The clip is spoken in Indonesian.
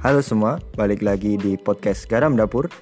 Halo semua, balik lagi di podcast Garam Dapur.